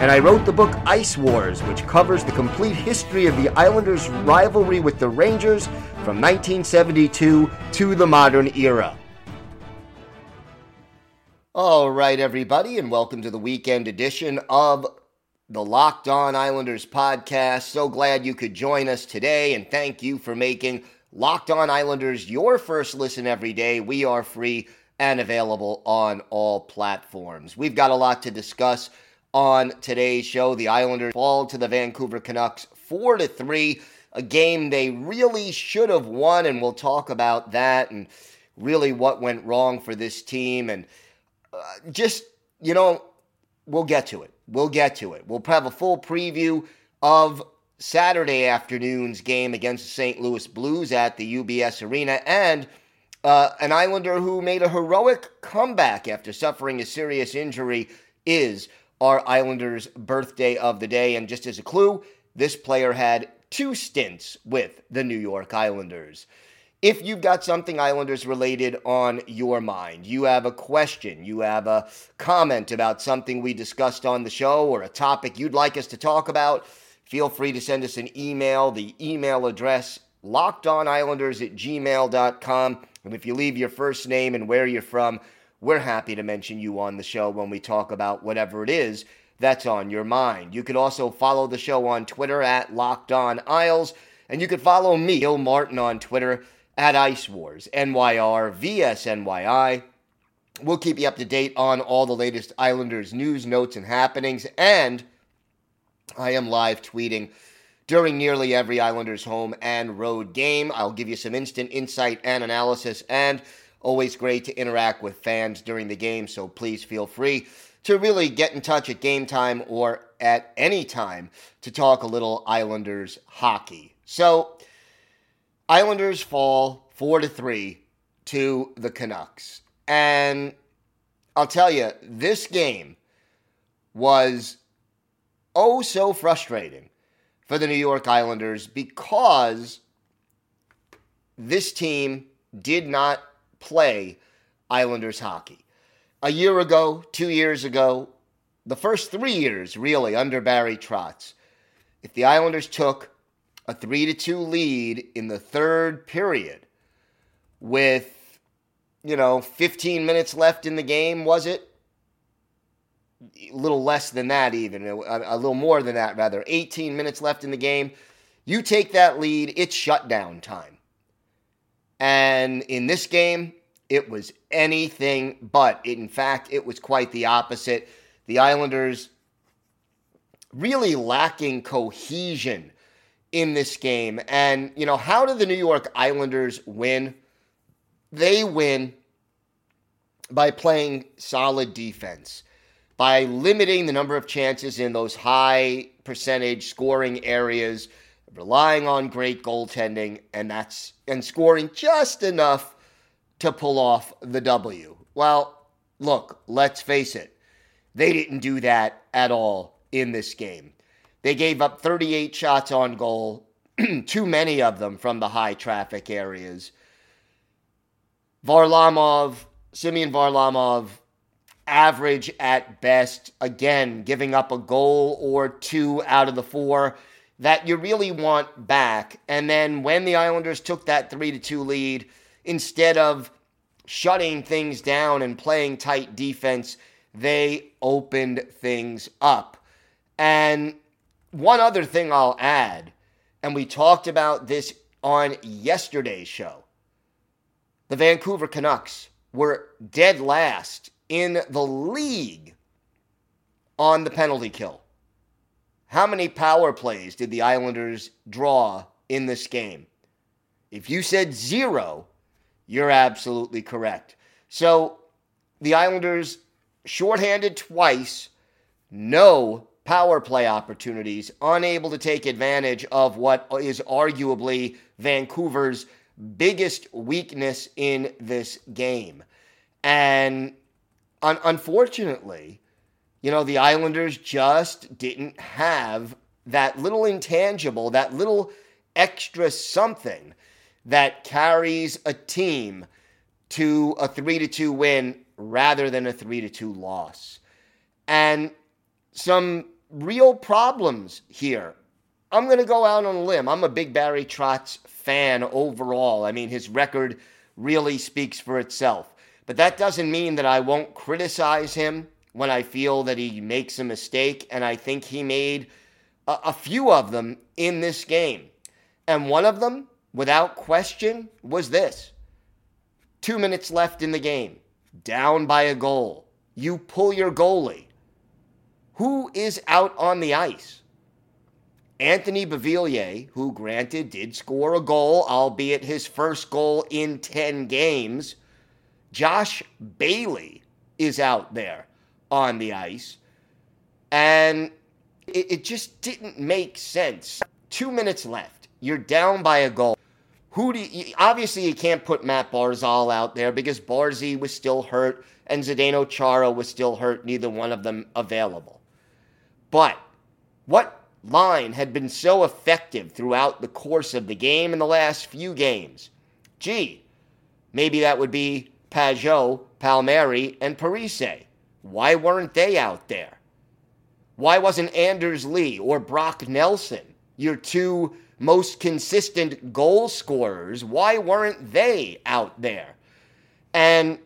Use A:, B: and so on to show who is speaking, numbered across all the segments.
A: and I wrote the book Ice Wars, which covers the complete history of the Islanders' rivalry with the Rangers from 1972 to the modern era. All right, everybody, and welcome to the weekend edition of the Locked On Islanders podcast. So glad you could join us today, and thank you for making Locked On Islanders your first listen every day. We are free and available on all platforms. We've got a lot to discuss on today's show. The Islanders fall to the Vancouver Canucks 4 to 3, a game they really should have won, and we'll talk about that and really what went wrong for this team and uh, just, you know, we'll get to it. We'll get to it. We'll have a full preview of Saturday afternoon's game against the St. Louis Blues at the UBS Arena and uh, an Islander who made a heroic comeback after suffering a serious injury is our Islanders' birthday of the day. And just as a clue, this player had two stints with the New York Islanders. If you've got something Islanders related on your mind, you have a question, you have a comment about something we discussed on the show or a topic you'd like us to talk about, feel free to send us an email. The email address lockedonislanders at gmail.com. And if you leave your first name and where you're from, we're happy to mention you on the show when we talk about whatever it is that's on your mind. You could also follow the show on Twitter at Locked On Isles, and you could follow me, Gil Martin, on Twitter at Ice Wars, NYR, VSNYI. We'll keep you up to date on all the latest Islanders news, notes, and happenings. And I am live tweeting during nearly every Islanders home and road game. I'll give you some instant insight and analysis, and always great to interact with fans during the game. So please feel free to really get in touch at game time or at any time to talk a little Islanders hockey. So, Islanders fall 4 to 3 to the Canucks. And I'll tell you, this game was oh so frustrating for the New York Islanders because this team did not play Islanders hockey. A year ago, two years ago, the first three years, really, under Barry Trotz, if the Islanders took a 3 to 2 lead in the third period with you know 15 minutes left in the game was it? A little less than that even a, a little more than that rather. 18 minutes left in the game. You take that lead it's shutdown time and in this game it was anything but in fact it was quite the opposite the islanders really lacking cohesion in this game. And, you know, how do the New York Islanders win? They win by playing solid defense, by limiting the number of chances in those high percentage scoring areas, relying on great goaltending, and that's and scoring just enough to pull off the W. Well, look, let's face it. They didn't do that at all in this game. They gave up 38 shots on goal, too many of them from the high traffic areas. Varlamov, Semyon Varlamov, average at best. Again, giving up a goal or two out of the four that you really want back. And then when the Islanders took that 3 to 2 lead, instead of shutting things down and playing tight defense, they opened things up. And one other thing I'll add, and we talked about this on yesterday's show. The Vancouver Canucks were dead last in the league on the penalty kill. How many power plays did the Islanders draw in this game? If you said zero, you're absolutely correct. So the Islanders shorthanded twice, no power play opportunities, unable to take advantage of what is arguably Vancouver's biggest weakness in this game. And un- unfortunately, you know, the Islanders just didn't have that little intangible, that little extra something that carries a team to a 3 to 2 win rather than a 3 to 2 loss. And some real problems here. I'm going to go out on a limb. I'm a big Barry Trotz fan overall. I mean, his record really speaks for itself. But that doesn't mean that I won't criticize him when I feel that he makes a mistake. And I think he made a, a few of them in this game. And one of them, without question, was this two minutes left in the game, down by a goal. You pull your goalie. Who is out on the ice? Anthony Beauvillier, who granted did score a goal, albeit his first goal in 10 games. Josh Bailey is out there on the ice. And it, it just didn't make sense. Two minutes left. You're down by a goal. Who do you, obviously you can't put Matt Barzal out there because Barzy was still hurt and Zdeno Chara was still hurt, neither one of them available. But what line had been so effective throughout the course of the game in the last few games? Gee, maybe that would be Pageau, Palmieri, and Parise. Why weren't they out there? Why wasn't Anders Lee or Brock Nelson your two most consistent goal scorers? Why weren't they out there? And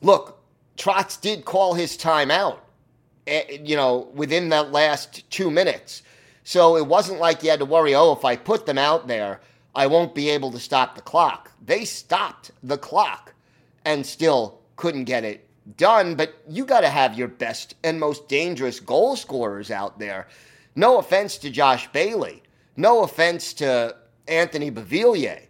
A: look, Trotz did call his timeout, eh, you know, within that last two minutes. So it wasn't like you had to worry, oh, if I put them out there, I won't be able to stop the clock. They stopped the clock and still couldn't get it done, but you got to have your best and most dangerous goal scorers out there. No offense to Josh Bailey, no offense to Anthony Beauvillier,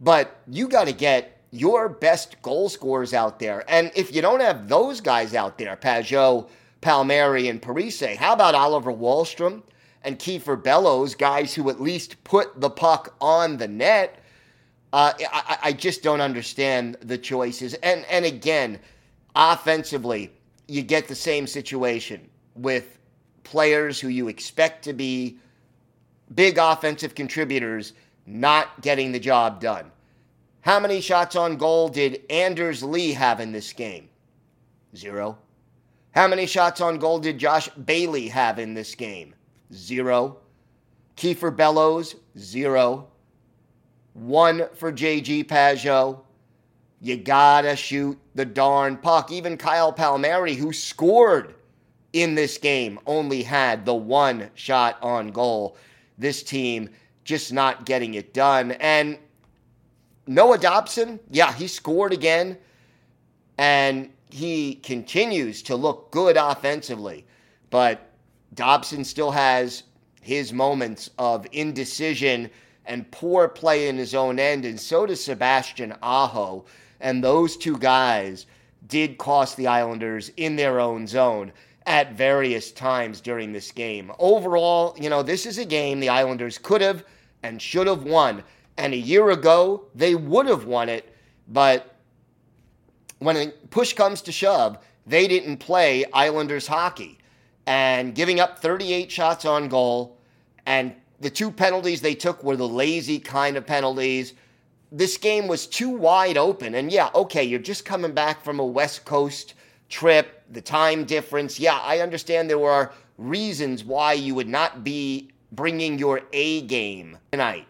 A: but you got to get your best goal scorers out there. And if you don't have those guys out there, Pageau, Palmieri, and Parise, how about Oliver Wahlstrom and Kiefer Bellows, guys who at least put the puck on the net? Uh, I, I just don't understand the choices. And and again, offensively, you get the same situation with players who you expect to be big offensive contributors not getting the job done. How many shots on goal did Anders Lee have in this game? Zero. How many shots on goal did Josh Bailey have in this game? Zero. Kiefer Bellows, zero. One for JG Pageau. You gotta shoot the darn puck. Even Kyle Palmieri, who scored in this game, only had the one shot on goal. This team just not getting it done. And Noah Dobson, yeah, he scored again. And he continues to look good offensively. But Dobson still has his moments of indecision and poor play in his own end. And so does Sebastian Aho. And those two guys did cost the Islanders in their own zone at various times during this game. Overall, you know, this is a game the Islanders could have and should have won. And a year ago, they would have won it. But when push comes to shove, they didn't play Islanders hockey. And giving up 38 shots on goal, and the two penalties they took were the lazy kind of penalties this game was too wide open. And yeah, okay, you're just coming back from a West Coast trip, the time difference. Yeah, I understand there were reasons why you would not be bringing your A game tonight.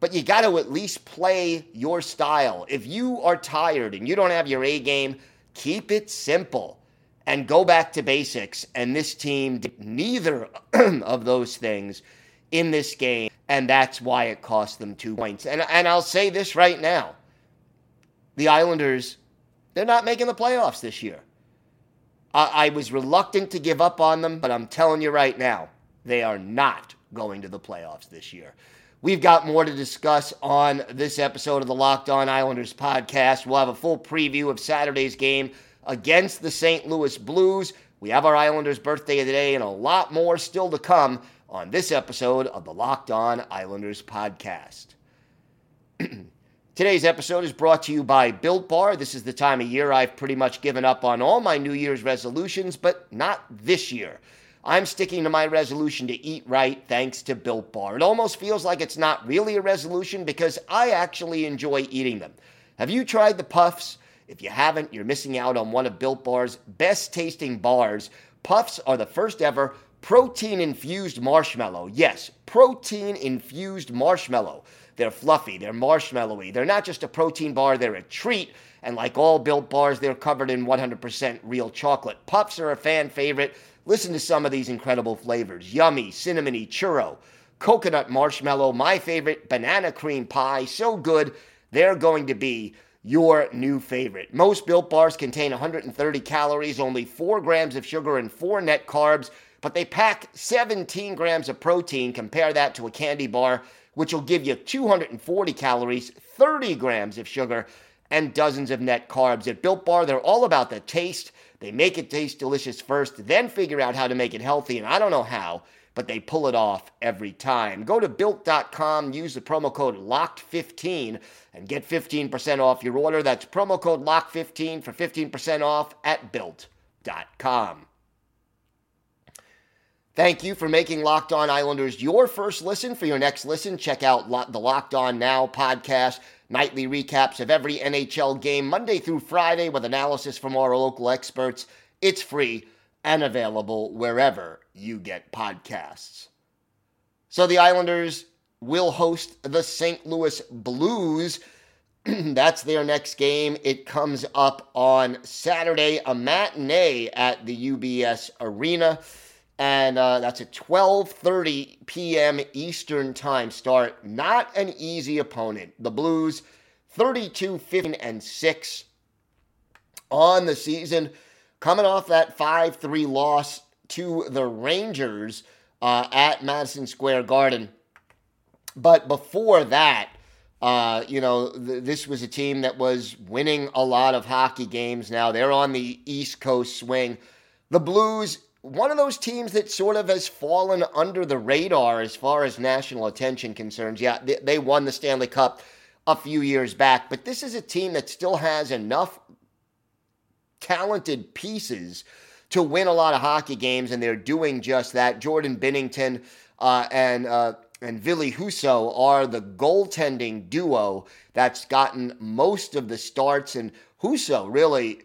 A: But you got to at least play your style. If you are tired and you don't have your A game, keep it simple and go back to basics. And this team did neither of those things in this game and that's why it cost them two points. And and I'll say this right now: the Islanders, they're not making the playoffs this year. I, I was reluctant to give up on them, but I'm telling you right now, they are not going to the playoffs this year. We've got more to discuss on this episode of the Locked On Islanders podcast. We'll have a full preview of Saturday's game against the St. Louis Blues. We have our Islanders' birthday today and a lot more still to come on this episode of the Locked On Islanders podcast. Today's episode is brought to you by Built Bar. This is the time of year I've pretty much given up on all my New Year's resolutions, but not this year. I'm sticking to my resolution to eat right thanks to Built Bar. It almost feels like it's not really a resolution because I actually enjoy eating them. Have you tried the puffs? If you haven't, you're missing out on one of Built Bar's best tasting bars. Puffs are the first ever protein infused marshmallow. Yes, protein infused marshmallow. They're fluffy, they're marshmallowy. They're not just a protein bar, they're a treat. And like all built bars, they're covered in 100% real chocolate. Puffs are a fan favorite. Listen to some of these incredible flavors yummy, cinnamony, churro, coconut marshmallow, my favorite, banana cream pie. So good, they're going to be your new favorite. Most built bars contain 130 calories, only 4 grams of sugar, and 4 net carbs, but they pack 17 grams of protein. Compare that to a candy bar which will give you 240 calories, 30 grams of sugar, and dozens of net carbs. At Built Bar, they're all about the taste. They make it taste delicious first, then figure out how to make it healthy, and I don't know how, but they pull it off every time. Go to built.com, use the promo code LOCKED15 and get 15% off your order. That's promo code LOCKED15 for 15% off at built.com. Thank you for making Locked On Islanders your first listen. For your next listen, check out the Locked On Now podcast, nightly recaps of every NHL game, Monday through Friday, with analysis from our local experts. It's free and available wherever you get podcasts. So the Islanders will host the St. Louis Blues. That's their next game. It comes up on Saturday, a matinee at the UBS Arena and uh, that's a 12:30 p.m. Eastern Time start. Not an easy opponent. The Blues 32 15 and 6 on the season coming off that 5-3 loss to the Rangers uh, at Madison Square Garden. But before that, uh, you know, th- this was a team that was winning a lot of hockey games now. They're on the East Coast swing. The Blues one of those teams that sort of has fallen under the radar as far as national attention concerns. Yeah, they, they won the Stanley Cup a few years back, but this is a team that still has enough talented pieces to win a lot of hockey games, and they're doing just that. Jordan Binnington uh, and uh, and Ville Husso are the goaltending duo that's gotten most of the starts, and Huso really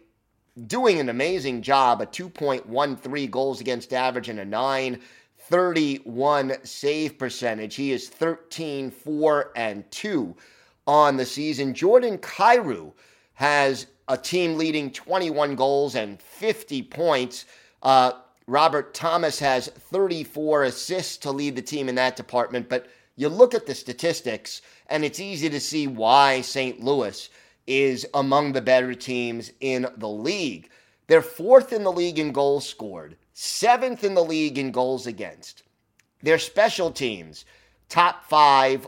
A: doing an amazing job. A 2.13 goals against average and a 931 save percentage. He is 13, 4, and 2 on the season. Jordan Kyrou has a team leading 21 goals and 50 points. Uh, Robert Thomas has 34 assists to lead the team in that department. But you look at the statistics, and it's easy to see why St. Louis is among the better teams in the league. They're fourth in the league in goals scored, seventh in the league in goals against. Their special teams, top five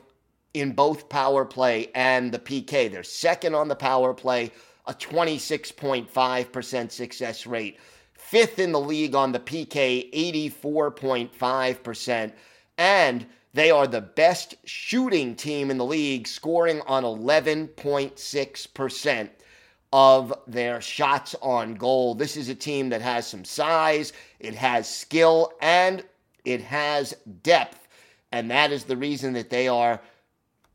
A: in both power play and the PK. They're second on the power play, a 26.5% success rate. Fifth in the league on the PK, 84.5%. And they are the best shooting team in the league, scoring on 11.6% of their shots on goal. This is a team that has some size, it has skill, and it has depth. And that is the reason that they are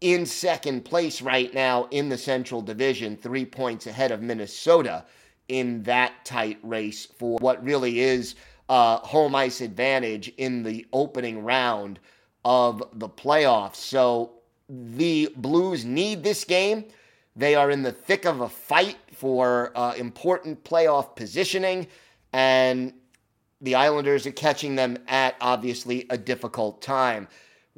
A: in second place right now in the Central Division, three points ahead of Minnesota in that tight race for what really is a home ice advantage in the opening round of the playoffs. So the Blues need this game. They are in the thick of a fight for uh, important playoff positioning, and the Islanders are catching them at obviously a difficult time.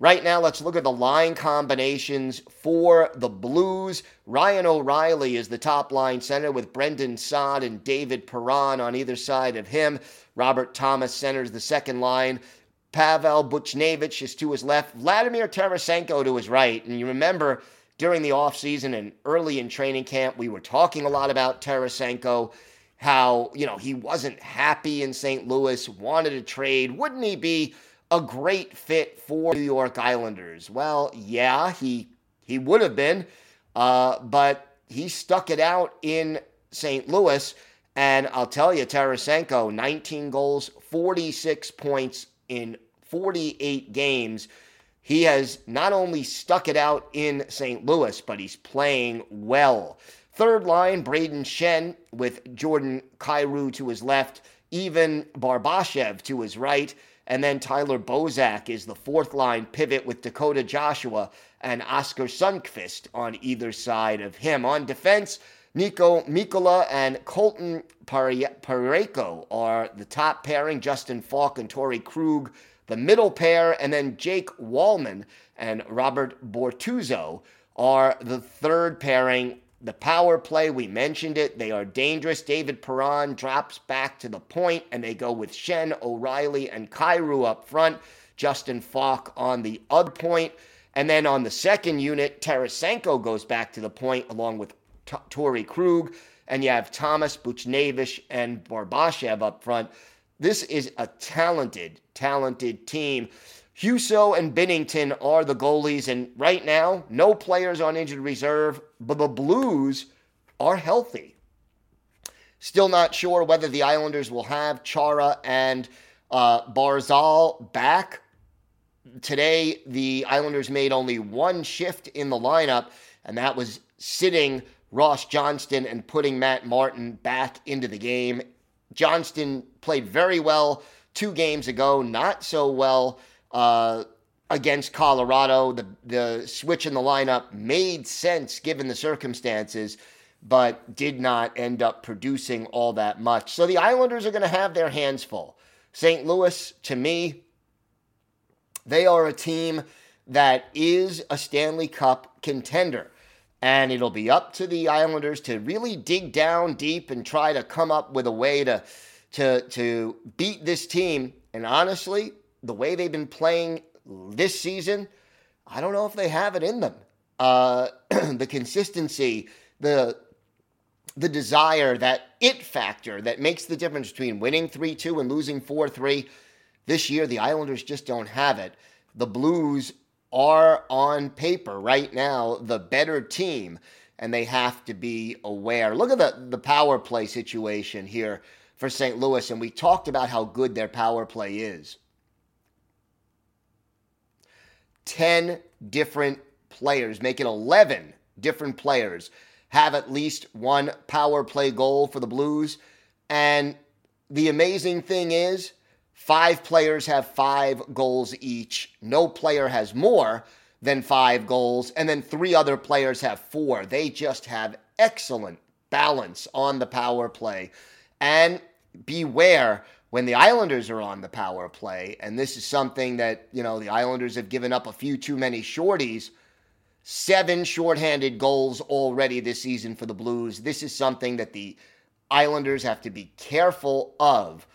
A: Right now, let's look at the line combinations for the Blues. Ryan O'Reilly is the top line center with Brandon Saad and David Perron on either side of him. Robert Thomas centers the second line Pavel Buchnevich is to his left, Vladimir Tarasenko to his right. And you remember during the offseason and early in training camp, we were talking a lot about Tarasenko. how, you know, he wasn't happy in St. Louis, wanted to trade. Wouldn't he be a great fit for New York Islanders? Well, yeah, he he would have been, uh, but he stuck it out in St. Louis. And I'll tell you, Tarasenko, 19 goals, 46 points in 48 games. He has not only stuck it out in St. Louis, but he's playing well. Third line, Brayden Schenn with Jordan Kyrou to his left, Ivan Barbashev to his right. And then Tyler Bozak is the fourth line pivot with Dakota Joshua and Oskar Sundqvist on either side of him. On defense, Niko Mikkola and Colton Parayko are the top pairing. Justin Faulk and Torey Krug, the middle pair. And then Jake Walman and Robert Bortuzzo are the third pairing the power play, we mentioned it. They are dangerous. David Perron drops back to the point, and they go with Schenn, O'Reilly, and Kyrou up front. Justin Faulk on the other point. And then on the second unit, Tarasenko goes back to the point along with T- Torey Krug. And you have Thomas, Buchnevich, and Barbashev up front. This is a talented, talented team. Husso and Binnington are the goalies, and right now, no players on injured reserve, but the Blues are healthy. Still not sure whether the Islanders will have Chara and uh, Barzal back. Today, the Islanders made only one shift in the lineup, and that was sitting Ross Johnston and putting Matt Martin back into the game. Johnston played very well two games ago, not so well uh, against Colorado. The, the switch in the lineup made sense given the circumstances, but did not end up producing all that much. So the Islanders are going to have their hands full. St. Louis, to me, they are a team that is a Stanley Cup contender. And it'll be up to the Islanders to really dig down deep and try to come up with a way to, to, to beat this team. And honestly, the way they've been playing this season, I don't know if they have it in them. Uh, the consistency, the the desire, that it factor that makes the difference between winning 3 2 and losing 4 3. This year, the Islanders just don't have it. The Blues are on paper right now the better team, and they have to be aware. Look at the, the power play situation here for St. Louis, and we talked about how good their power play is. 10 different players, make it 11 different players, have at least one power play goal for the Blues. And the amazing thing is, five players have five goals each. No player has more than five goals. And then three other players have four. They just have excellent balance on the power play. And beware when the Islanders are on the power play, and this is something that, you know, the Islanders have given up a few too many shorties, seven shorthanded goals already this season for the Blues. This is something that the Islanders have to be careful of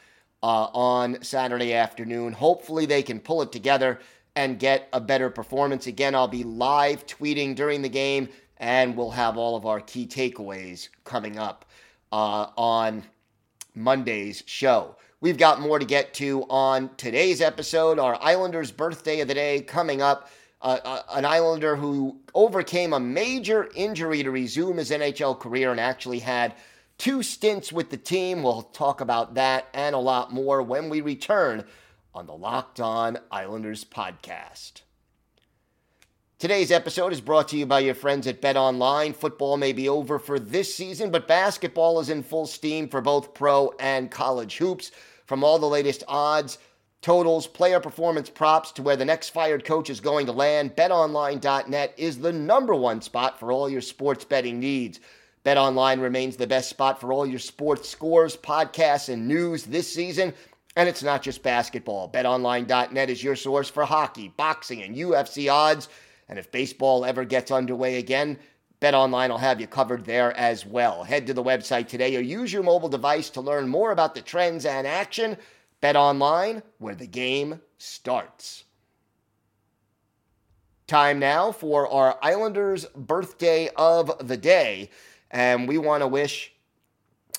A: uh, on Saturday afternoon. Hopefully, they can pull it together and get a better performance. Again, I'll be live tweeting during the game, and we'll have all of our key takeaways coming up uh, on Monday's show. We've got more to get to on today's episode. Our Islanders' birthday of the day coming up. Uh, uh, an Islander who overcame a major injury to resume his NHL career and actually had two stints with the team. We'll talk about that and a lot more when we return on the Locked On Islanders podcast. Today's episode is brought to you by your friends at Bet Online. Football may be over for this season, but basketball is in full steam for both pro and college hoops. From all the latest odds, totals, player performance props to where the next fired coach is going to land, betonline.net is the number one spot for all your sports betting needs. BetOnline remains the best spot for all your sports scores, podcasts, and news this season. And it's not just basketball. BetOnline.net is your source for hockey, boxing, and UFC odds. And if baseball ever gets underway again, BetOnline will have you covered there as well. Head to the website today or use your mobile device to learn more about the trends and action. BetOnline, where the game starts. Time now for our Islanders' birthday of the day. And we want to wish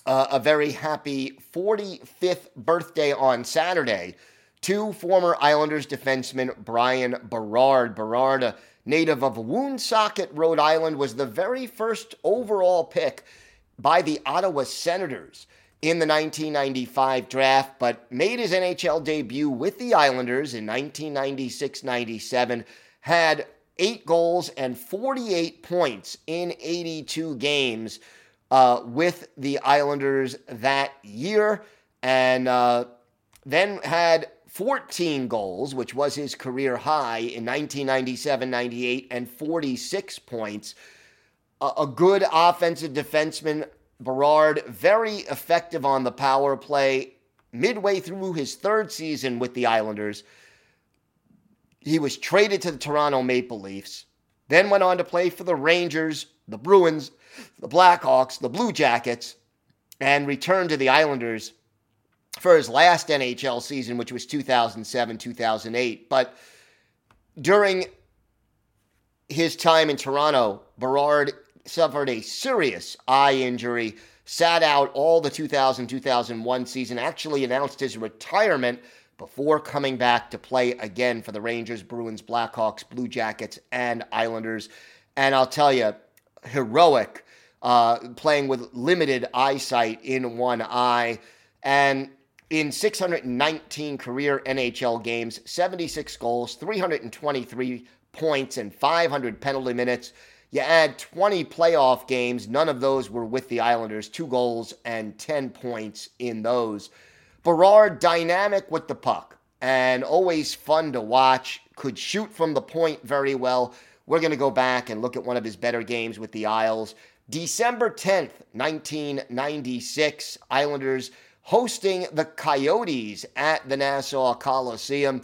A: uh, a very happy 45th birthday on Saturday to former Islanders defenseman Bryan Berard. Berard, native of Woonsocket, Rhode Island, was the very first overall pick by the Ottawa Senators in the 1995 draft, but made his NHL debut with the Islanders in 1996 97, had eight goals and 48 points in 82 games uh, with the Islanders that year, and uh, then had 14 goals, which was his career high in 1997 98, and 46 points. A, a good offensive defenseman, Berard, very effective on the power play. Midway through his third season with the Islanders, he was traded to the Toronto Maple Leafs, then went on to play for the Rangers, the Bruins, the Blackhawks, the Blue Jackets, and returned to the Islanders for his last NHL season, which was 2007 2008. But during his time in Toronto, Berard suffered a serious eye injury, sat out all the 2000 2001 season, actually announced his retirement before coming back to play again for the Rangers, Bruins, Blackhawks, Blue Jackets, and Islanders. And I'll tell you, heroic, uh, playing with limited eyesight in one eye. And in 619 career NHL games, 76 goals, 323 points, and 500 penalty minutes. You add 20 playoff games, none of those were with the Islanders, two goals and 10 points in those. Berard, dynamic with the puck and always fun to watch, could shoot from the point very well. We're going to go back and look at one of his better games with the Isles. December 10th, 1996, Islanders hosting the Coyotes at the Nassau Coliseum.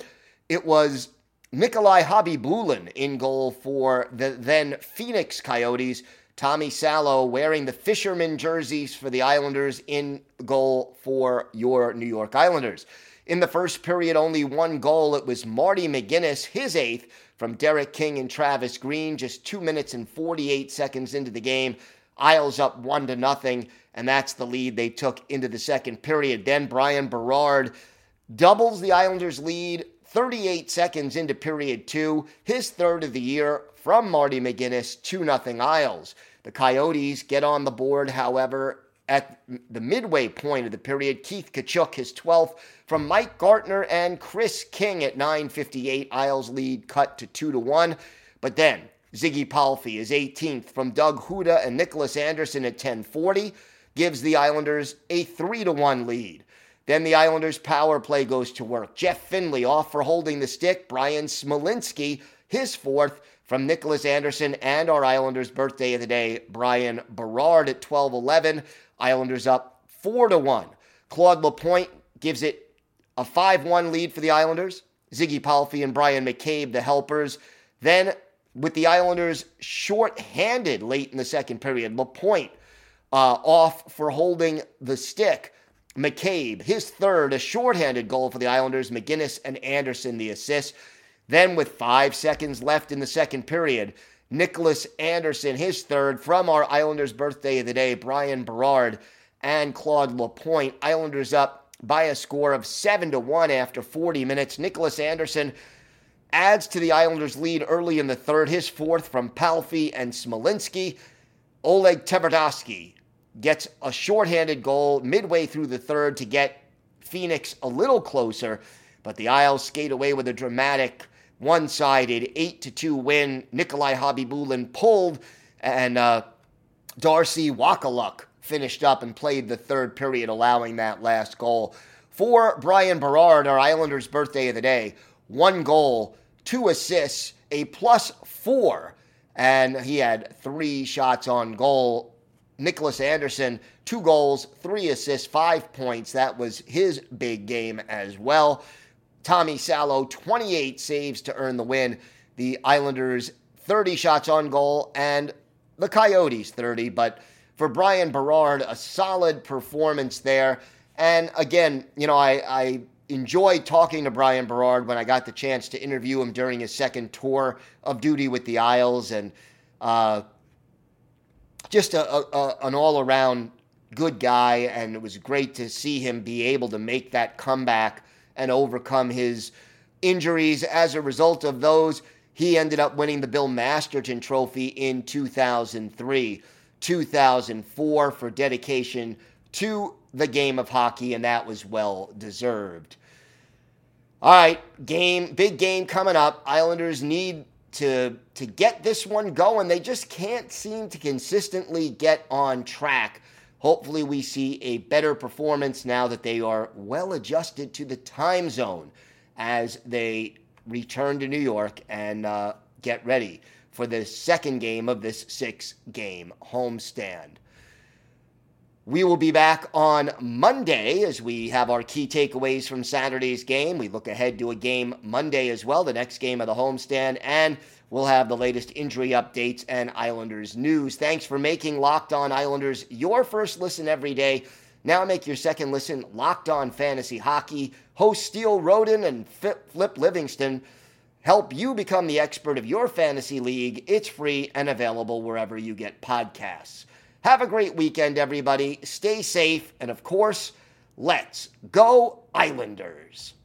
A: It was Nikolai Khabibulin in goal for the then Phoenix Coyotes. Tommy Salo wearing the fisherman jerseys for the Islanders in goal for your New York Islanders. In the first period, only one goal. It was Marty McInnis, his eighth, from Derek King and Travis Green, just two minutes and 48 seconds into the game. Isles up one to nothing, and that's the lead they took into the second period. Then Bryan Berard doubles the Islanders' lead 38 seconds into period two, his third of the year from Marty McInnis, 2 0 Isles. The Coyotes get on the board, however, at the midway point of the period. Keith Tkachuk, his 12th, from Mike Gartner and Kris King at 9.58. Isles lead cut to 2 to 1. But then Ziggy Palffy is 18th from Doug Houda and Nicholas Anderson at 1040, gives the Islanders a 3 to 1 lead. Then the Islanders' power play goes to work. Jeff Finley off for holding the stick. Bryan Smolinski, his fourth from Nicholas Anderson and our Islanders' birthday of the day, Bryan Berard at 12 11. Islanders up 4 to 1. Claude Lapointe gives it a 5 1 lead for the Islanders. Ziggy Palffy and Bryan McCabe, the helpers. Then with the Islanders short-handed late in the second period. Lapointe uh, off for holding the stick. McCabe, his third, a short-handed goal for the Islanders. McInnis and Anderson, the assist. Then, with five seconds left in the second period, Nicholas Anderson, his third from our Islanders' birthday of the day, Bryan Berard and Claude Lapointe. Islanders up by a score of 7 to 1 after 40 minutes. Nicholas Anderson adds to the Islanders' lead early in the third, his fourth from Palffy and Smolinski. Oleg Tverdovsky gets a shorthanded goal midway through the third to get Phoenix a little closer, but the Isles skate away with a dramatic one-sided 8 to 2 win. Nikolai Khabibulin pulled and uh, Darcy Wakaluk finished up and played the third period, allowing that last goal. For Bryan Berard, our Islanders' birthday of the day, one goal, two assists, a plus four, and he had three shots on goal. Nicholas Anderson, two goals, three assists, five points. That was his big game as well. Tommy Salo, 28 saves to earn the win. The Islanders, 30 shots on goal, and the Coyotes, 30. But for Bryan Berard, a solid performance there. And again, you know, I, I enjoyed talking to Bryan Berard when I got the chance to interview him during his second tour of duty with the Isles. And uh, just a, a, an all around good guy, and it was great to see him be able to make that comeback and overcome his injuries. As a result of those, he ended up winning the Bill Masterton Trophy in 2003, 2004 for dedication to the game of hockey, and that was well deserved. All right, game, big game coming up. Islanders need to to get this one going. They just can't seem to consistently get on track. Hopefully, we see a better performance now that they are well adjusted to the time zone as they return to New York and uh, get ready for the second game of this six game homestand. We will be back on Monday as we have our key takeaways from Saturday's game. We look ahead to a game Monday as well, the next game of the homestand, and we'll have the latest injury updates and Islanders news. Thanks for making Locked On Islanders your first listen every day. Now make your second listen Locked On Fantasy Hockey. Host Steele Roden and Flip Livingston help you become the expert of your fantasy league. It's free and available wherever you get podcasts. Have a great weekend, everybody. Stay safe. And of course, let's go, Islanders.